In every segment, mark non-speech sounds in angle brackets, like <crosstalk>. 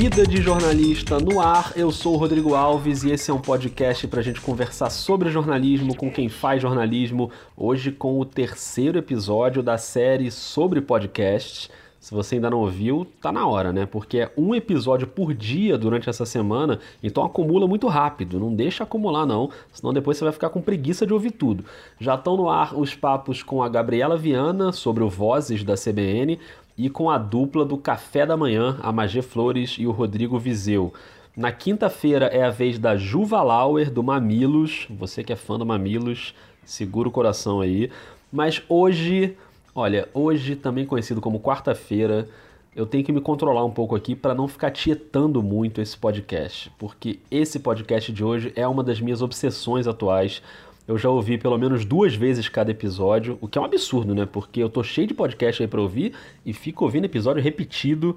Vida de Jornalista no ar. Eu sou o Rodrigo Alves e esse é um podcast para a gente conversar sobre jornalismo com quem faz jornalismo. Hoje com o terceiro episódio da série sobre podcasts. Se você ainda não ouviu, tá na hora, né? Porque é um episódio por dia durante essa semana, então acumula muito rápido. Não deixa acumular, não, senão depois você vai ficar com preguiça de ouvir tudo. Já estão no ar os papos com a Gabriela Viana sobre o Vozes da CBN e com a dupla do Café da Manhã, a Magê Flores e o Rodrigo Vizeu. Na quinta-feira é a vez da Juva Lauer, do Mamilos. Você que é fã do Mamilos, segura o coração aí. Mas hoje Olha, hoje, também conhecido como quarta-feira, eu tenho que me controlar um pouco aqui para não ficar tietando muito esse podcast, porque esse podcast de hoje é uma das minhas obsessões atuais. Eu já ouvi pelo menos duas vezes cada episódio, o que é um absurdo, né? Porque eu tô cheio de podcast aí para ouvir e fico ouvindo episódio repetido.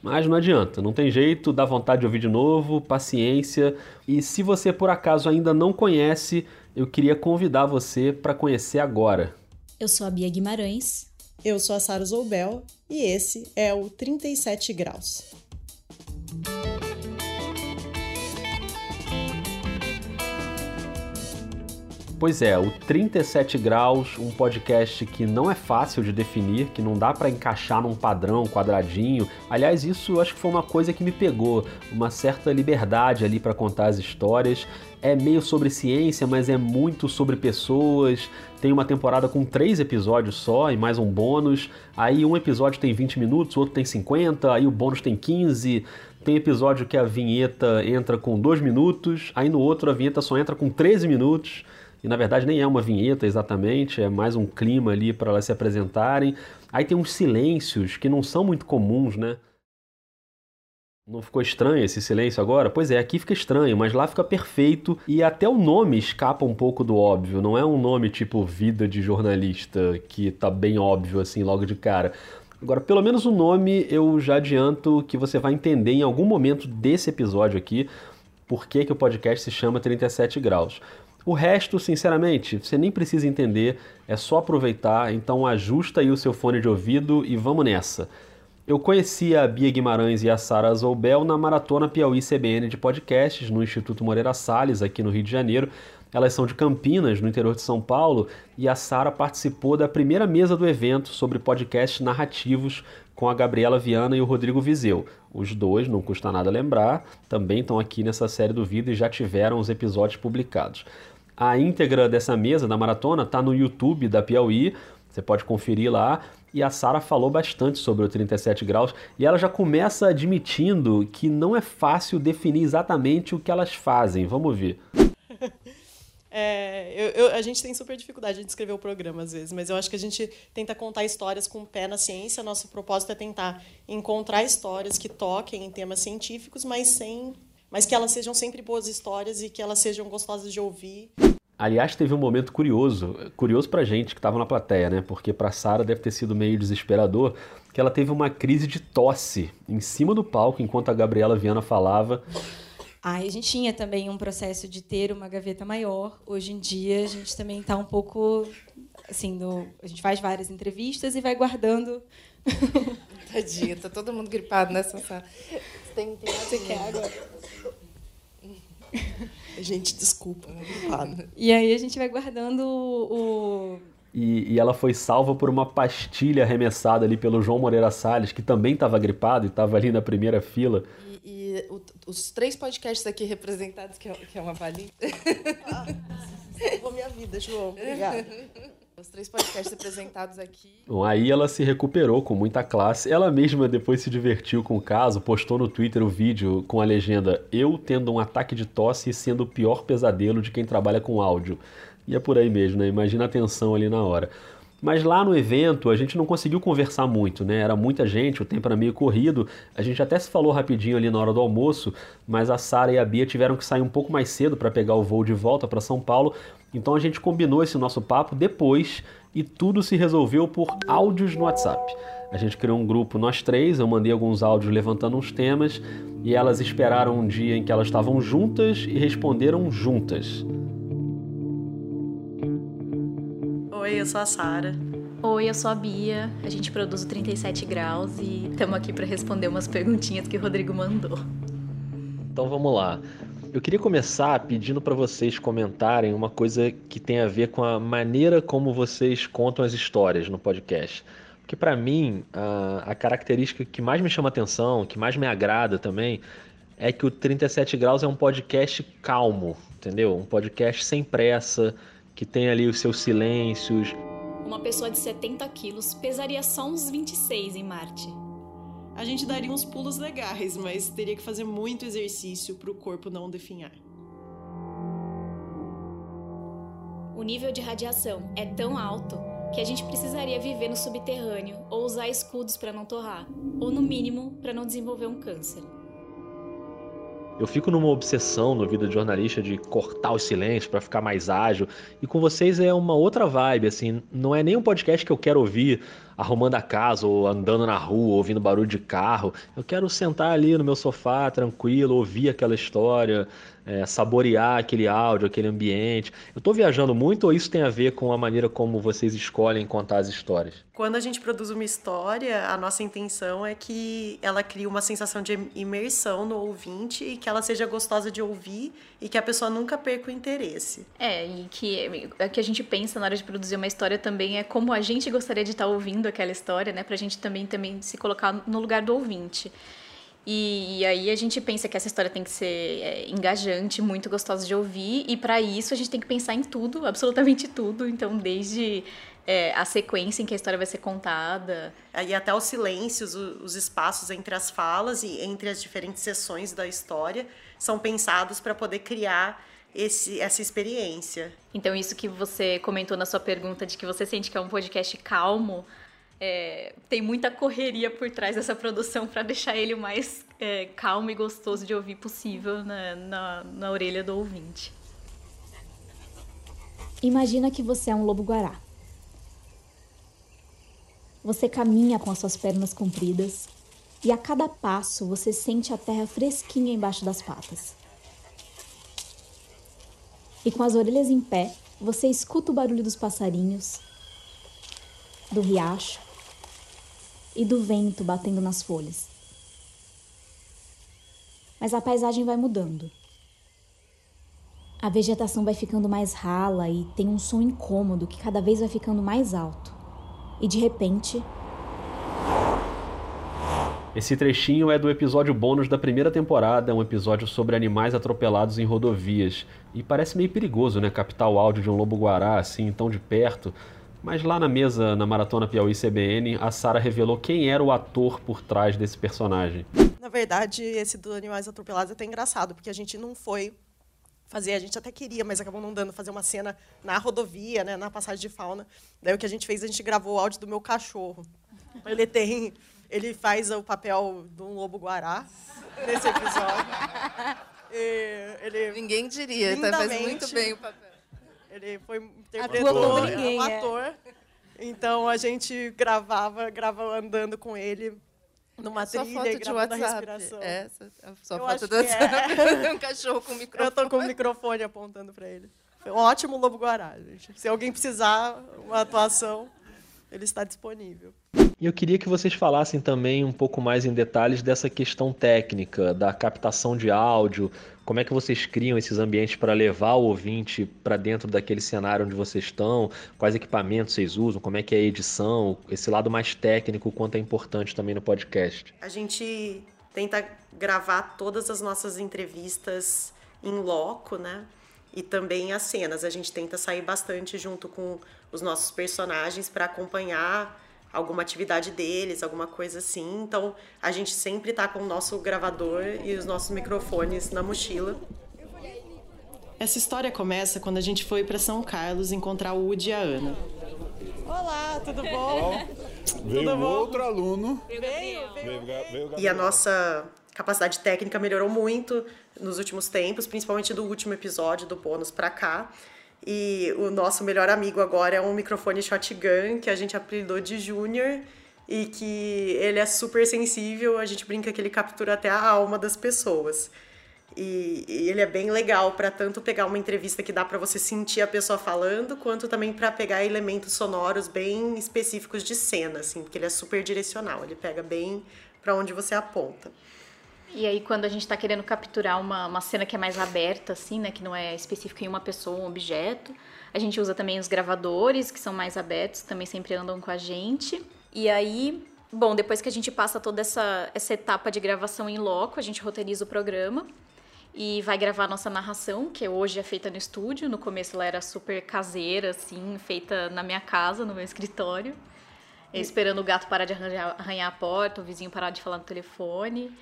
Mas não adianta, não tem jeito, dá vontade de ouvir de novo, paciência. E se você por acaso ainda não conhece, eu queria convidar você para conhecer agora. Eu sou a Bia Guimarães. Eu sou a Sara Zoubel e esse é o 37 Graus. Pois é, o 37 Graus, um podcast que não é fácil de definir, que não dá para encaixar num padrão, quadradinho. Aliás, isso acho que foi uma coisa que me pegou, uma certa liberdade ali para contar as histórias. É meio sobre ciência, mas é muito sobre pessoas. Tem uma temporada com três episódios só e mais um bônus. Aí um episódio tem 20 minutos, o outro tem 50, aí o bônus tem 15. Tem episódio que a vinheta entra com 2 minutos, aí no outro a vinheta só entra com 13 minutos e na verdade nem é uma vinheta exatamente, é mais um clima ali para elas se apresentarem. Aí tem uns silêncios que não são muito comuns, né? Não ficou estranho esse silêncio agora? Pois é, aqui fica estranho, mas lá fica perfeito e até o nome escapa um pouco do óbvio. Não é um nome tipo Vida de Jornalista, que tá bem óbvio assim logo de cara. Agora, pelo menos o nome eu já adianto que você vai entender em algum momento desse episódio aqui por que, que o podcast se chama 37 Graus. O resto, sinceramente, você nem precisa entender, é só aproveitar, então ajusta aí o seu fone de ouvido e vamos nessa. Eu conheci a Bia Guimarães e a Sara Zoubel na Maratona Piauí CBN de podcasts no Instituto Moreira Salles, aqui no Rio de Janeiro. Elas são de Campinas, no interior de São Paulo, e a Sara participou da primeira mesa do evento sobre podcasts narrativos com a Gabriela Viana e o Rodrigo Vizeu. Os dois, não custa nada lembrar, também estão aqui nessa série do vídeo e já tiveram os episódios publicados. A íntegra dessa mesa da maratona está no YouTube da Piauí, você pode conferir lá. E a Sara falou bastante sobre o 37 graus e ela já começa admitindo que não é fácil definir exatamente o que elas fazem. Vamos ver. <laughs> É, eu, eu, a gente tem super dificuldade de descrever o programa às vezes, mas eu acho que a gente tenta contar histórias com o pé na ciência. Nosso propósito é tentar encontrar histórias que toquem em temas científicos, mas sem mas que elas sejam sempre boas histórias e que elas sejam gostosas de ouvir. Aliás, teve um momento curioso, curioso pra gente que estava na plateia, né? Porque pra Sara deve ter sido meio desesperador, que ela teve uma crise de tosse em cima do palco enquanto a Gabriela Viana falava. Ah, a gente tinha também um processo de ter uma gaveta maior. Hoje em dia a gente também está um pouco assim, no, a gente faz várias entrevistas e vai guardando. Tadinha, tá todo mundo gripado nessa sala. Você, tem, tem Você quer agora? <laughs> Gente, desculpa, né? E aí a gente vai guardando o. E, e, ela foi salva por uma pastilha arremessada ali pelo João Moreira Salles, que também estava gripado e estava ali na primeira fila. E, e o, os três podcasts aqui representados, que é, que é uma valia. Ah, <laughs> salvou minha vida, João. Obrigada. Os três podcasts apresentados aqui. Bom, aí ela se recuperou com muita classe. Ela mesma depois se divertiu com o caso, postou no Twitter o vídeo com a legenda Eu tendo um ataque de tosse e sendo o pior pesadelo de quem trabalha com áudio. E é por aí mesmo, né? Imagina a tensão ali na hora. Mas lá no evento a gente não conseguiu conversar muito, né? Era muita gente, o tempo era meio corrido. A gente até se falou rapidinho ali na hora do almoço, mas a Sara e a Bia tiveram que sair um pouco mais cedo para pegar o voo de volta para São Paulo. Então a gente combinou esse nosso papo depois e tudo se resolveu por áudios no WhatsApp. A gente criou um grupo, nós três, eu mandei alguns áudios levantando uns temas e elas esperaram um dia em que elas estavam juntas e responderam juntas. Eu sou a Sara. Oi, eu sou a Bia, a gente produz o 37 Graus e estamos aqui para responder umas perguntinhas que o Rodrigo mandou. Então vamos lá. Eu queria começar pedindo para vocês comentarem uma coisa que tem a ver com a maneira como vocês contam as histórias no podcast. Porque para mim, a, a, característica que mais me chama atenção, que mais me agrada também, é que o 37 Graus é um podcast calmo, entendeu? Um podcast sem pressa, que tem ali os seus silêncios, uma pessoa de 70 quilos pesaria só uns 26 em Marte. A gente daria uns pulos legais, mas teria que fazer muito exercício para o corpo não definhar. O nível de radiação é tão alto que a gente precisaria viver no subterrâneo ou usar escudos para não torrar, ou no mínimo para não desenvolver um câncer. Eu fico numa obsessão no vida de jornalista de cortar os silêncios para ficar mais ágil. E com vocês é uma outra vibe, assim. Não é nem um podcast que eu quero ouvir arrumando a casa ou andando na rua, ouvindo barulho de carro. Eu quero sentar ali no meu sofá, tranquilo, ouvir aquela história, é, saborear aquele áudio, aquele ambiente. Eu estou viajando muito ou isso tem a ver com a maneira como vocês escolhem contar as histórias? Quando a gente produz uma história, a nossa intenção é que ela crie uma sensação de imersão no ouvinte e que ela seja gostosa de ouvir e que a pessoa nunca perca o interesse. É, e que o que a gente pensa na hora de produzir uma história também é como a gente gostaria de estar ouvindo aquela história, né? Pra gente também, também se colocar no lugar do ouvinte. E, e, aí a gente pensa que essa história tem que ser é, engajante, muito gostosa de ouvir, e para isso a gente tem que pensar em tudo, <laughs> absolutamente tudo. Então, desde é, a sequência em que a história vai ser contada. E até os silêncios, os espaços entre as falas e entre as diferentes sessões da história são pensados para poder criar esse, essa experiência. Então, isso que você comentou na sua pergunta de que você sente que é um podcast calmo é, tem muita correria por trás dessa produção para deixar ele o mais é, calmo e gostoso de ouvir possível na, na, na orelha do ouvinte. Imagina que você é um lobo-guará. Você caminha com as suas pernas compridas e a cada passo você sente a terra fresquinha embaixo das patas. E com as orelhas em pé, você escuta o barulho dos passarinhos, do riacho e do vento batendo nas folhas. Mas a paisagem vai mudando. A vegetação vai ficando mais rala e tem um som incômodo que cada vez vai ficando mais alto. E de repente. Esse trechinho é do episódio bônus da primeira temporada, um episódio sobre animais atropelados em rodovias. E parece meio perigoso, né? Captar o áudio de um lobo-guará assim, tão de perto. Mas lá na mesa, na Maratona Piauí CBN, a Sara revelou quem era o ator por trás desse personagem. Na verdade, esse do Animais Atropelados é até engraçado, porque a gente não foi fazer, a gente até queria, mas acabou não dando fazer uma cena na rodovia, né, na passagem de fauna. Daí o que a gente fez, a gente gravou o áudio do meu cachorro. Ele tem, ele faz o papel de um lobo-guará nesse episódio. <laughs> ele Ninguém diria, tá, faz muito bem o papel. Ele foi interpretou, ninguém, um é. ator. É. Então a gente gravava, gravava andando com ele numa sua trilha, foto de WhatsApp. respiração. Essa, a sua Eu foto do WhatsApp. É. <laughs> um cachorro com microfone. Eu tô com o microfone apontando para ele. Foi um ótimo lobo guará, gente. Se alguém precisar uma atuação, ele está disponível. E eu queria que vocês falassem também um pouco mais em detalhes dessa questão técnica, da captação de áudio, como é que vocês criam esses ambientes para levar o ouvinte para dentro daquele cenário onde vocês estão, quais equipamentos vocês usam, como é que é a edição, esse lado mais técnico, quanto é importante também no podcast. A gente tenta gravar todas as nossas entrevistas em loco, né? E também as cenas. A gente tenta sair bastante junto com os nossos personagens para acompanhar alguma atividade deles, alguma coisa assim. Então, a gente sempre está com o nosso gravador e os nossos microfones na mochila. Essa história começa quando a gente foi para São Carlos encontrar o Woody e a Ana. Olá, tudo bom? veio tudo bom? outro aluno. Veio, veio, veio, E a nossa capacidade técnica melhorou muito nos últimos tempos, principalmente do último episódio do bônus para cá. E o nosso melhor amigo agora é um microfone shotgun que a gente apelidou de Júnior e que ele é super sensível, a gente brinca que ele captura até a alma das pessoas. E, e ele é bem legal para tanto pegar uma entrevista que dá para você sentir a pessoa falando, quanto também para pegar elementos sonoros bem específicos de cena, assim, porque ele é super direcional, ele pega bem para onde você aponta. E aí, quando a gente está querendo capturar uma, uma cena que é mais aberta, assim, né, que não é específica em uma pessoa, um objeto, a gente usa também os gravadores, que são mais abertos, também sempre andam com a gente. E aí, bom, depois que a gente passa toda essa, essa etapa de gravação em loco, a gente roteiriza o programa e vai gravar nossa narração, que hoje é feita no estúdio. No começo ela era super caseira, assim, feita na minha casa, no meu escritório. Esperando o gato parar de arranhar a porta, o vizinho parar de falar no telefone.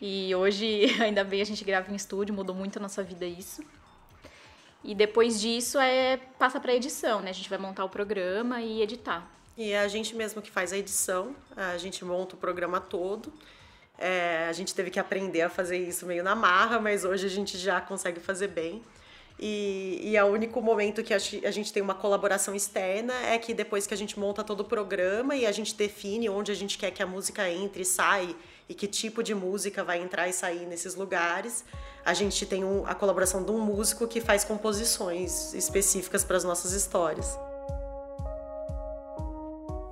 E hoje, <laughs> ainda bem, a gente grava em estúdio, mudou muito a nossa vida isso. E depois disso é passa para edição, né? A gente vai montar o programa e editar. E é a gente mesmo que faz a edição, a gente monta o programa todo. É, a gente teve que aprender a fazer isso meio na marra, mas hoje a gente já consegue fazer bem. E, e é o único momento que a gente tem uma colaboração externa é que depois que a gente monta todo o programa e a gente define onde a gente quer que a música entre e sai e que tipo de música vai entrar e sair nesses lugares, a gente tem um, a colaboração de um músico que faz composições específicas para as nossas histórias.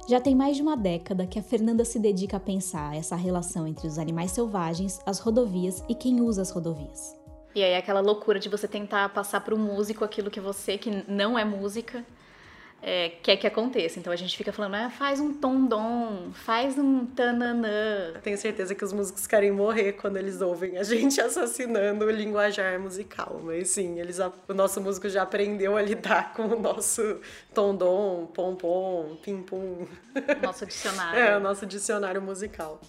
Já tem mais de uma década que a Fernanda se dedica a pensar essa relação entre os animais selvagens, as rodovias e quem usa as rodovias. E aí aquela loucura de você tentar passar para o músico aquilo que você, que não é música, é, quer que aconteça. Então a gente fica falando, ah, faz um tom-dom, faz um tananã. Tenho certeza que os músicos querem morrer quando eles ouvem a <laughs> gente assassinando o linguajar musical. Mas sim, eles, o nosso músico já aprendeu a lidar com o nosso tom-dom, pom-pom, pim-pum. Nosso dicionário. é, o nosso dicionário musical.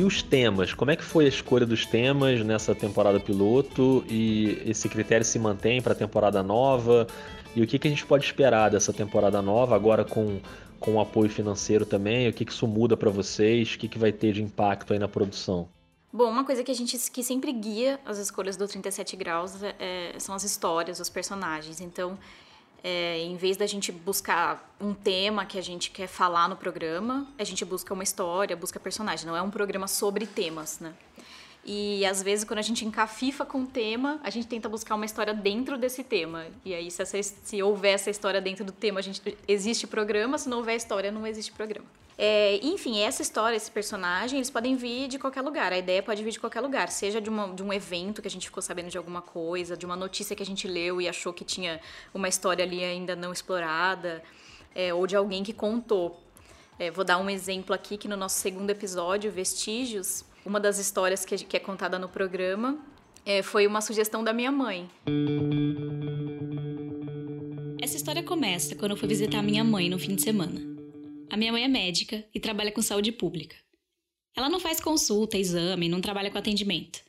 E os temas? Como é que foi a escolha dos temas nessa temporada piloto? E esse critério se mantém para a temporada nova? E o que, que a gente pode esperar dessa temporada nova, agora com, com o apoio financeiro também? O que, que isso muda para vocês? O que, que vai ter de impacto aí na produção? Bom, uma coisa que a gente que sempre guia as escolhas do 37 graus é, são as histórias, os personagens. Então, é, em vez da gente buscar um tema que a gente quer falar no programa, a gente busca uma história, busca personagem. Não é um programa sobre temas, né? E às vezes, quando a gente encafifa com o tema, a gente tenta buscar uma história dentro desse tema. E aí, se, essa, se houver essa história dentro do tema, a gente, existe programa. Se não houver história, não existe programa. É, enfim, essa história, esse personagem, eles podem vir de qualquer lugar. A ideia pode vir de qualquer lugar, seja de, uma, de um evento que a gente ficou sabendo de alguma coisa, de uma notícia que a gente leu e achou que tinha uma história ali ainda não explorada, é, ou de alguém que contou. É, vou dar um exemplo aqui que no nosso segundo episódio, Vestígios, uma das histórias que, que é contada no programa é, foi uma sugestão da minha mãe. Essa história começa quando eu fui visitar minha mãe no fim de semana. A minha mãe é médica e trabalha com saúde pública. Ela não faz consulta, exame, não trabalha com atendimento.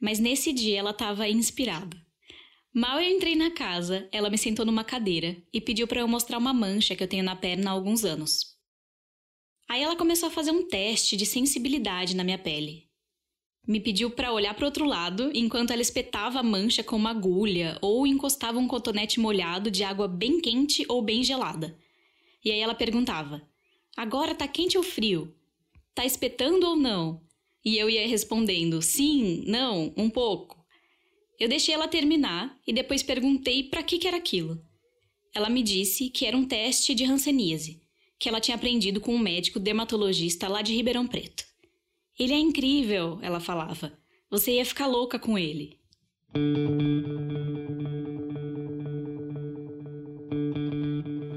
Mas nesse dia ela estava inspirada. Mal eu entrei na casa, ela me sentou numa cadeira e pediu para eu mostrar uma mancha que eu tenho na perna há alguns anos. Aí ela começou a fazer um teste de sensibilidade na minha pele. Me pediu para olhar para outro lado enquanto ela espetava a mancha com uma agulha ou encostava um cotonete molhado de água bem quente ou bem gelada. E aí ela perguntava: Agora tá quente ou frio? Tá espetando ou não? E eu ia respondendo: sim, não, um pouco. Eu deixei ela terminar e depois perguntei para que, que era aquilo. Ela me disse que era um teste de hanseníase, que ela tinha aprendido com um médico dermatologista lá de Ribeirão Preto. Ele é incrível, ela falava. Você ia ficar louca com ele.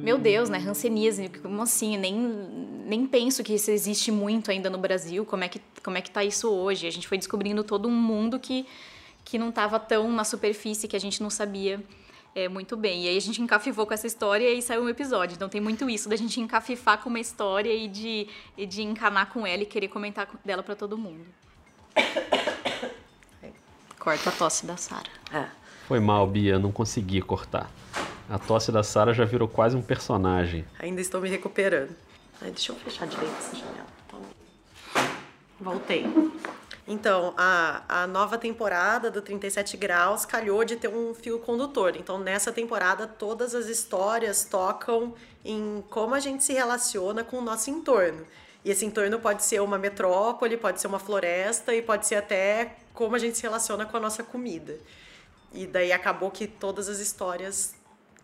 Meu Deus, né? Hanseníase, como assim? Nem, nem penso que isso existe muito ainda no Brasil. Como é que, como é que tá isso hoje? A gente foi descobrindo todo um mundo que, que não estava tão na superfície, que a gente não sabia é, muito bem. E aí a gente encafifou com essa história e saiu um episódio. Então tem muito isso da gente encafifar com uma história e de, e de encanar com ela e querer comentar dela para todo mundo. <coughs> Corta a tosse da Sara. É. Foi mal, Bia, não consegui cortar. A tosse da Sara já virou quase um personagem. Ainda estou me recuperando. Ai, deixa eu fechar direito essa janela. Voltei. Então, a, a nova temporada do 37 Graus calhou de ter um fio condutor. Então, nessa temporada, todas as histórias tocam em como a gente se relaciona com o nosso entorno. E esse entorno pode ser uma metrópole, pode ser uma floresta e pode ser até como a gente se relaciona com a nossa comida. E daí acabou que todas as histórias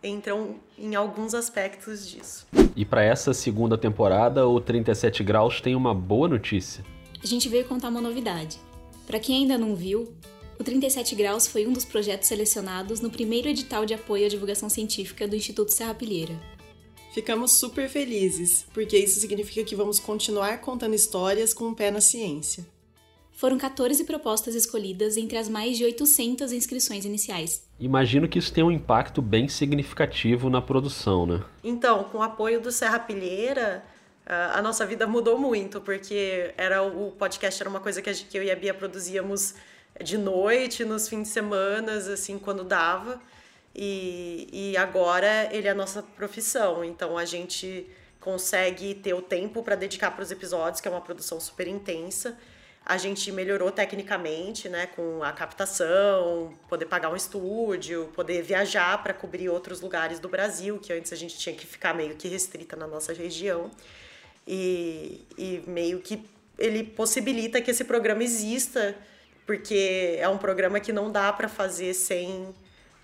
entram em alguns aspectos disso. E para essa segunda temporada, o 37 Graus tem uma boa notícia a gente veio contar uma novidade. Para quem ainda não viu, o 37 Graus foi um dos projetos selecionados no primeiro edital de apoio à divulgação científica do Instituto Serra Pilheira. Ficamos super felizes, porque isso significa que vamos continuar contando histórias com o um pé na ciência. Foram 14 propostas escolhidas entre as mais de 800 inscrições iniciais. Imagino que isso tenha um impacto bem significativo na produção, né? Então, com o apoio do Serra Pilheira, a nossa vida mudou muito, porque era o podcast era uma coisa que, gente, que eu e a Bia produzíamos de noite, nos fins de semana, assim, quando dava. E, e agora ele é a nossa profissão, então a gente consegue ter o tempo para dedicar para os episódios, que é uma produção super intensa. A gente melhorou tecnicamente, né, com a captação, poder pagar um estúdio, poder viajar para cobrir outros lugares do Brasil, que antes a gente tinha que ficar meio que restrita na nossa região e, e meio que ele possibilita que esse programa exista, porque é um programa que não dá para fazer sem,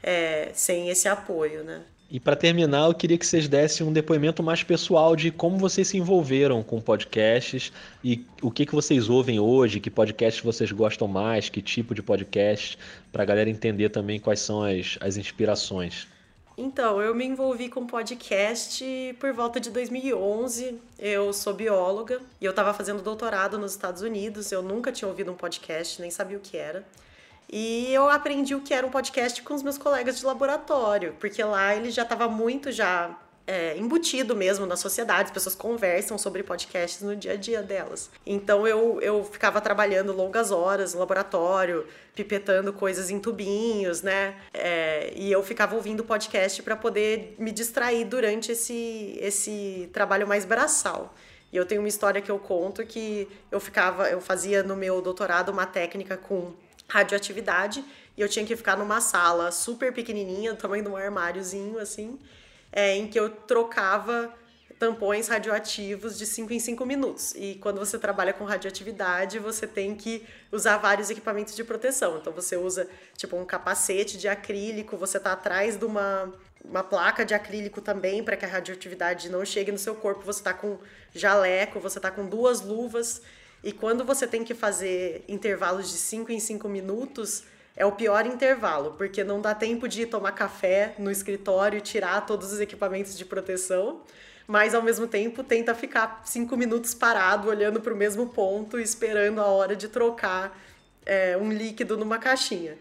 é, sem esse apoio, né? E para terminar, eu queria que vocês dessem um depoimento mais pessoal de como vocês se envolveram com podcasts e o que, que vocês ouvem hoje, que podcasts vocês gostam mais, que tipo de podcast, para a galera entender também quais são as, as inspirações. Então, eu me envolvi com podcast por volta de 2011. Eu sou bióloga e eu estava fazendo doutorado nos Estados Unidos. Eu nunca tinha ouvido um podcast, nem sabia o que era. E eu aprendi o que era um podcast com os meus colegas de laboratório, porque lá ele já estava muito já é, embutido mesmo na sociedade, as pessoas conversam sobre podcasts no dia a dia delas. Então eu, eu ficava trabalhando longas horas no laboratório, pipetando coisas em tubinhos, né? É, e eu ficava ouvindo podcast para poder me distrair durante esse, esse trabalho mais braçal. E eu tenho uma história que eu conto que eu ficava, eu fazia no meu doutorado uma técnica com radioatividade e eu tinha que ficar numa sala super pequenininha, do tamanho de um armáriozinho assim, é, em que eu trocava tampões radioativos de 5 em 5 minutos. E quando você trabalha com radioatividade, você tem que usar vários equipamentos de proteção. Então você usa tipo um capacete de acrílico, você está atrás de uma, uma placa de acrílico também para que a radioatividade não chegue no seu corpo. Você está com jaleco, você está com duas luvas. E quando você tem que fazer intervalos de 5 em 5 minutos, é o pior intervalo, porque não dá tempo de ir tomar café no escritório tirar todos os equipamentos de proteção, mas ao mesmo tempo tenta ficar cinco minutos parado, olhando para o mesmo ponto, esperando a hora de trocar é, um líquido numa caixinha.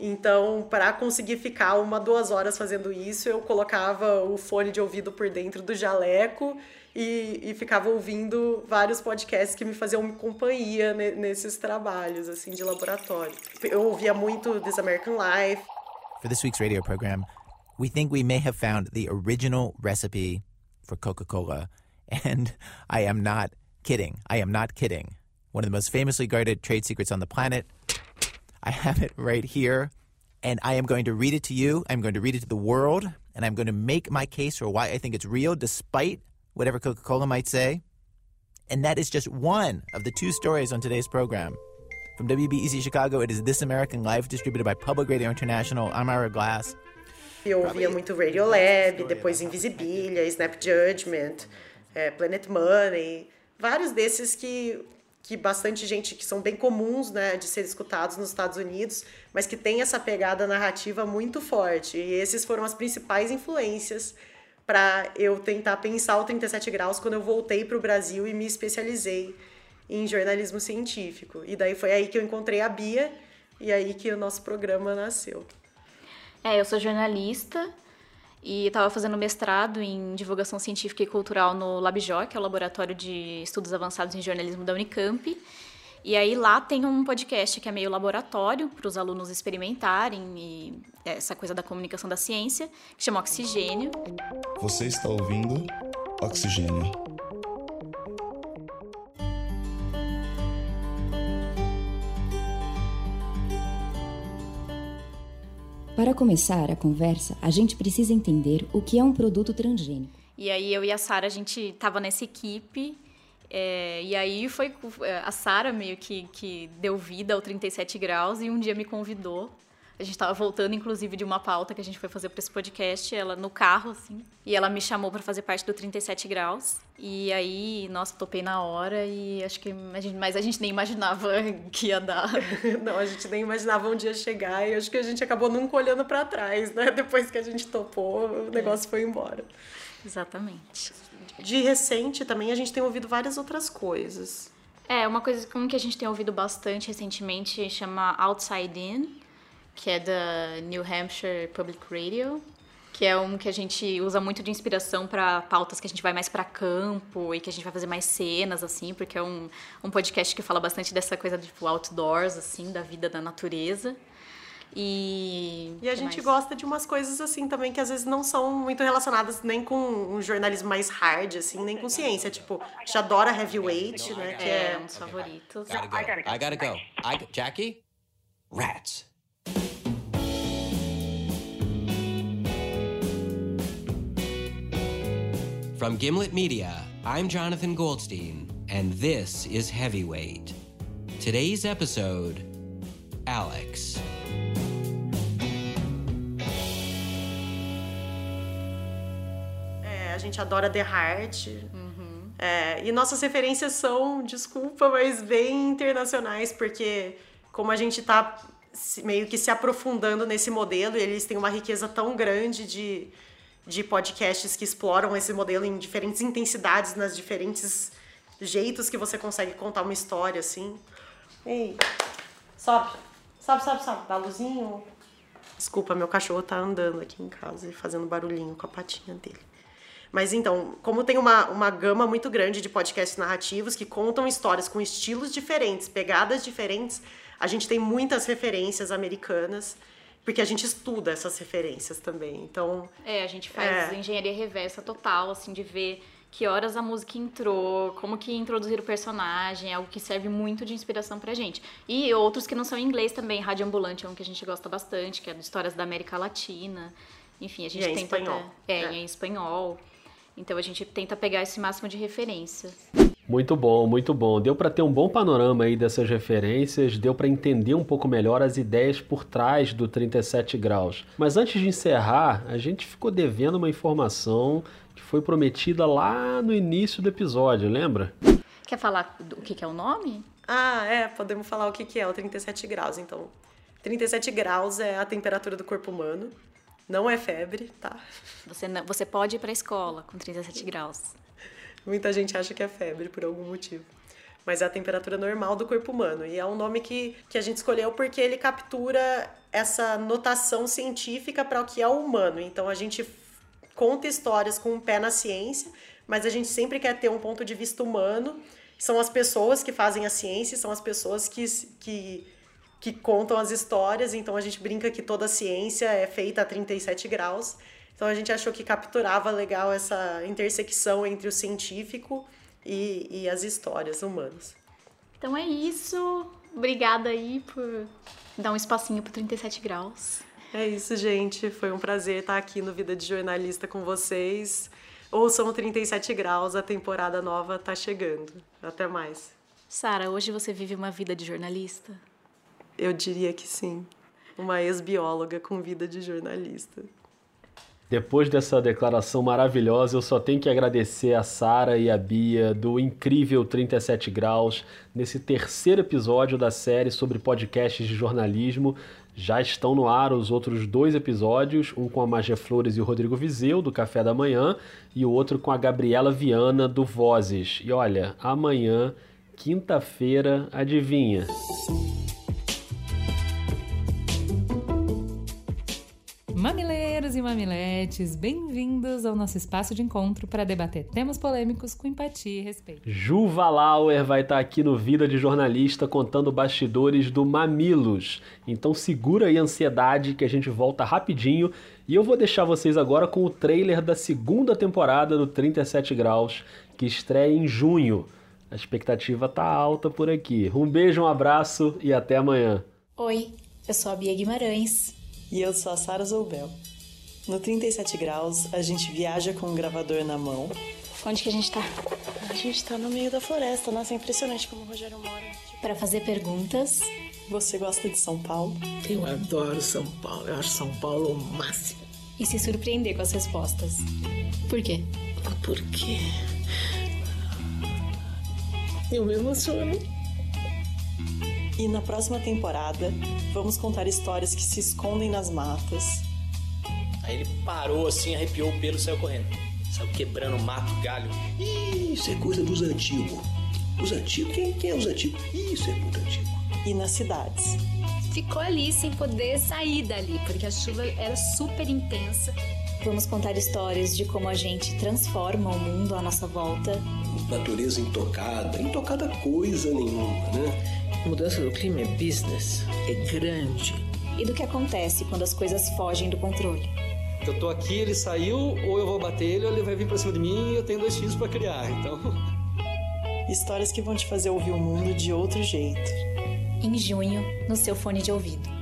Então, para conseguir ficar uma, duas horas fazendo isso, eu colocava o fone de ouvido por dentro do jaleco e, e ficava ouvindo vários podcasts que me faziam companhia nesses trabalhos assim de laboratório. Eu ouvia muito This American Life. For this week's radio program, we think we may have found the original recipe for Coca-Cola, and I am not kidding. I am not kidding. One of the most famously guarded trade secrets on the planet. I have it right here, and I am going to read it to you. I'm going to read it to the world, and I'm going to make my case for why I think it's real, despite whatever Coca Cola might say. And that is just one of the two stories on today's program. From WBEZ Chicago, it is This American Life, distributed by Public Radio International. I'm Ira Glass. Eu ouvia muito Radio Lab, depois Invisibilia, Snap Judgment, é, Planet Money, vários desses que, que bastante gente, que são bem comuns né, de ser escutados nos Estados Unidos, mas que tem essa pegada narrativa muito forte. E esses foram as principais influências para eu tentar pensar o 37 graus quando eu voltei para o Brasil e me especializei em jornalismo científico. E daí foi aí que eu encontrei a Bia e aí que o nosso programa nasceu. É, eu sou jornalista e estava fazendo mestrado em divulgação científica e cultural no LabJOR, que é o Laboratório de Estudos Avançados em Jornalismo da Unicamp. E aí lá tem um podcast que é meio laboratório para os alunos experimentarem e essa coisa da comunicação da ciência, que chama Oxigênio. Você está ouvindo Oxigênio. Para começar a conversa, a gente precisa entender o que é um produto transgênico. E aí eu e a Sara a gente estava nessa equipe é, e aí foi a Sara meio que, que deu vida ao 37 graus e um dia me convidou a gente estava voltando, inclusive, de uma pauta que a gente foi fazer para esse podcast, ela no carro, assim. E ela me chamou para fazer parte do 37 Graus. E aí, nossa, topei na hora e acho que. A gente, mas a gente nem imaginava <laughs> que ia dar. <laughs> Não, a gente nem imaginava onde ia chegar. E acho que a gente acabou nunca olhando para trás, né? Depois que a gente topou, o negócio é. foi embora. Exatamente. De recente também a gente tem ouvido várias outras coisas. É, uma coisa que a gente tem ouvido bastante recentemente chama Outside In que é da New Hampshire Public Radio, que é um que a gente usa muito de inspiração para pautas que a gente vai mais para campo e que a gente vai fazer mais cenas assim, porque é um, um podcast que fala bastante dessa coisa de tipo, outdoors assim, da vida da natureza. E, e a gente mais? gosta de umas coisas assim também que às vezes não são muito relacionadas nem com um jornalismo mais hard, assim, nem com ciência. Tipo, a gente adora Heavyweight, né? Que é, é um dos favoritos. Gotta go. I gotta go. I, Jackie? Rats. From Gimlet Media, I'm Jonathan Goldstein, and this is Heavyweight. Today's episode Alex. A gente adora The Heart. Uhum. É, e nossas referências são, desculpa, mas bem internacionais, porque como a gente está meio que se aprofundando nesse modelo, e eles têm uma riqueza tão grande de de podcasts que exploram esse modelo em diferentes intensidades, nas diferentes jeitos que você consegue contar uma história, assim. Ei, sobe, sobe, sobe, sobe, dá luzinho. Desculpa, meu cachorro tá andando aqui em casa e fazendo barulhinho com a patinha dele. Mas então, como tem uma, uma gama muito grande de podcasts narrativos que contam histórias com estilos diferentes, pegadas diferentes, a gente tem muitas referências americanas porque a gente estuda essas referências também. Então. É, a gente faz é... engenharia reversa total, assim, de ver que horas a música entrou, como que introduzir o personagem, é algo que serve muito de inspiração pra gente. E outros que não são em inglês também, Rádio Ambulante é um que a gente gosta bastante, que é de histórias da América Latina. Enfim, a gente e é tenta. Em espanhol. É, é, em espanhol. Então a gente tenta pegar esse máximo de referência. Muito bom, muito bom. Deu para ter um bom panorama aí dessas referências, deu para entender um pouco melhor as ideias por trás do 37 graus. Mas antes de encerrar, a gente ficou devendo uma informação que foi prometida lá no início do episódio, lembra? Quer falar o que é o nome? Ah, é, podemos falar o que é o 37 graus, então. 37 graus é a temperatura do corpo humano. Não é febre, tá? Você, não, você pode ir para a escola com 37 graus. Muita gente acha que é febre por algum motivo. Mas é a temperatura normal do corpo humano. E é um nome que, que a gente escolheu porque ele captura essa notação científica para o que é o humano. Então a gente conta histórias com um pé na ciência, mas a gente sempre quer ter um ponto de vista humano. São as pessoas que fazem a ciência, são as pessoas que, que, que contam as histórias. Então a gente brinca que toda a ciência é feita a 37 graus. Então a gente achou que capturava legal essa intersecção entre o científico e, e as histórias humanas. Então é isso. Obrigada aí por dar um espacinho para 37 graus. É isso, gente. Foi um prazer estar aqui no Vida de Jornalista com vocês. Ouçam 37 graus, a temporada nova está chegando. Até mais. Sara, hoje você vive uma vida de jornalista? Eu diria que sim. Uma ex-bióloga com vida de jornalista. Depois dessa declaração maravilhosa, eu só tenho que agradecer a Sara e a Bia do incrível 37 Graus nesse terceiro episódio da série sobre podcasts de jornalismo. Já estão no ar os outros dois episódios, um com a Magia Flores e o Rodrigo Vizeu, do Café da Manhã, e o outro com a Gabriela Viana, do Vozes. E olha, amanhã, quinta-feira, adivinha? Mamiletes, bem-vindos ao nosso espaço de encontro para debater temas polêmicos com empatia e respeito. Juva Lauer vai estar aqui no Vida de Jornalista contando bastidores do Mamilos. Então segura aí a ansiedade que a gente volta rapidinho e eu vou deixar vocês agora com o trailer da segunda temporada do 37 Graus, que estreia em junho. A expectativa tá alta por aqui. Um beijo, um abraço e até amanhã. Oi, eu sou a Bia Guimarães E eu sou a Sara Zoubel. No 37 Graus, a gente viaja com um gravador na mão. Onde que a gente tá? A gente tá no meio da floresta, nossa, é impressionante como o Rogério mora. Para fazer perguntas. Você gosta de São Paulo? Eu adoro São Paulo, eu acho São Paulo o máximo. E se surpreender com as respostas. Por quê? Porque. Eu me emociono. E na próxima temporada, vamos contar histórias que se escondem nas matas. Aí ele parou assim, arrepiou o pelo e saiu correndo. Saiu quebrando mato, galho. Isso é coisa dos antigos. Os antigos? Quem, quem é os antigos? Isso é muito antigo. E nas cidades. Ficou ali sem poder sair dali, porque a chuva era super intensa. Vamos contar histórias de como a gente transforma o mundo à nossa volta. Natureza intocada, intocada coisa nenhuma, né? Mudança do clima é business, é grande. E do que acontece quando as coisas fogem do controle. Eu tô aqui, ele saiu, ou eu vou bater ele, ou ele vai vir pra cima de mim e eu tenho dois filhos para criar, então. <laughs> Histórias que vão te fazer ouvir o mundo de outro jeito. Em junho, no seu fone de ouvido.